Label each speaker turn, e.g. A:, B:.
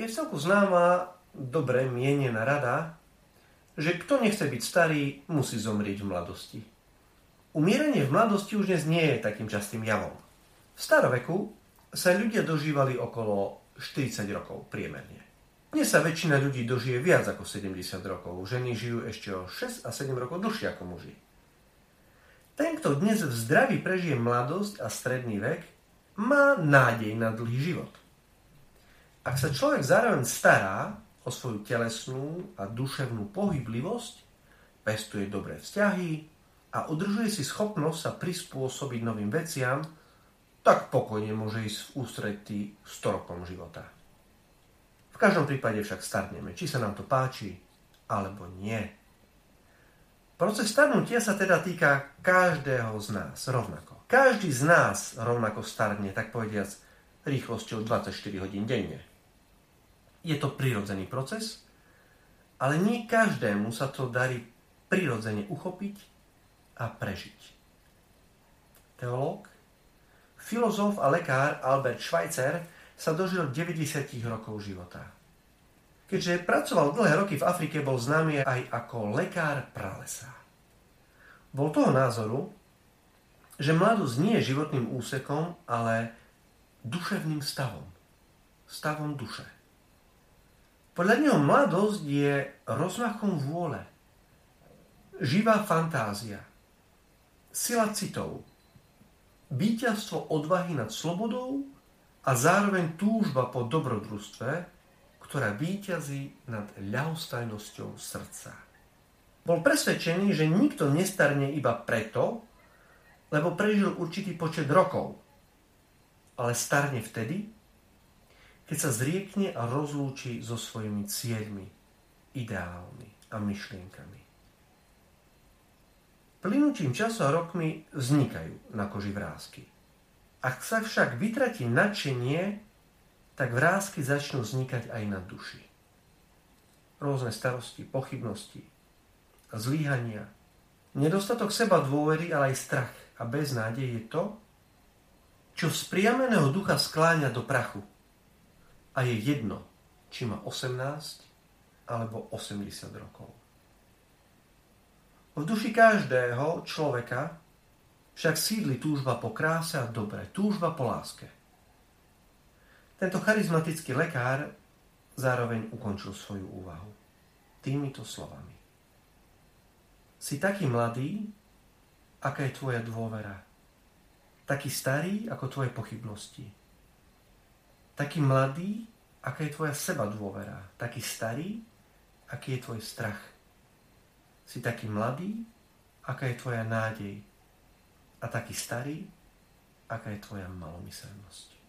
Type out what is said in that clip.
A: Je celku známa, dobre mienená rada, že kto nechce byť starý, musí zomrieť v mladosti. Umieranie v mladosti už dnes nie je takým častým javom. V staroveku sa ľudia dožívali okolo 40 rokov priemerne. Dnes sa väčšina ľudí dožije viac ako 70 rokov. Ženy žijú ešte o 6 a 7 rokov dlhšie ako muži. Ten, kto dnes v zdraví prežije mladosť a stredný vek, má nádej na dlhý život. Ak sa človek zároveň stará o svoju telesnú a duševnú pohyblivosť, pestuje dobré vzťahy a udržuje si schopnosť sa prispôsobiť novým veciam, tak pokojne môže ísť v ústretí 100 rokom života. V každom prípade však starneme, či sa nám to páči, alebo nie. Proces starnutia sa teda týka každého z nás rovnako. Každý z nás rovnako starne, tak povediac, rýchlosťou 24 hodín denne. Je to prirodzený proces, ale nie každému sa to darí prirodzene uchopiť a prežiť. Teológ Filozof a lekár Albert Schweitzer sa dožil 90 rokov života. Keďže pracoval dlhé roky v Afrike, bol známy aj ako lekár pralesa. Bol toho názoru, že mladosť nie je životným úsekom, ale duševným stavom. Stavom duše. Podľa neho mladosť je rozmachom vôle, živá fantázia, sila citov, víťazstvo odvahy nad slobodou a zároveň túžba po dobrodružstve, ktorá víťazí nad ľahostajnosťou srdca. Bol presvedčený, že nikto nestarne iba preto, lebo prežil určitý počet rokov, ale starne vtedy, keď sa zriekne a rozlúči so svojimi cieľmi, ideálmi a myšlienkami. Plynutím času a rokmi vznikajú na koži vrázky. Ak sa však vytratí nadšenie, tak vrázky začnú vznikať aj na duši. Rôzne starosti, pochybnosti, zlíhania, nedostatok seba dôvery, ale aj strach a beznádej je to, čo z priameného ducha skláňa do prachu. A je jedno, či má 18 alebo 80 rokov. V duši každého človeka však sídli túžba po kráse a dobre, túžba po láske. Tento charizmatický lekár zároveň ukončil svoju úvahu týmito slovami. Si taký mladý, aká je tvoja dôvera. Taký starý, ako tvoje pochybnosti. Taký mladý, aká je tvoja seba dôvera. Taký starý, aký je tvoj strach si taký mladý, aká je tvoja nádej. A taký starý, aká je tvoja malomyselnosť.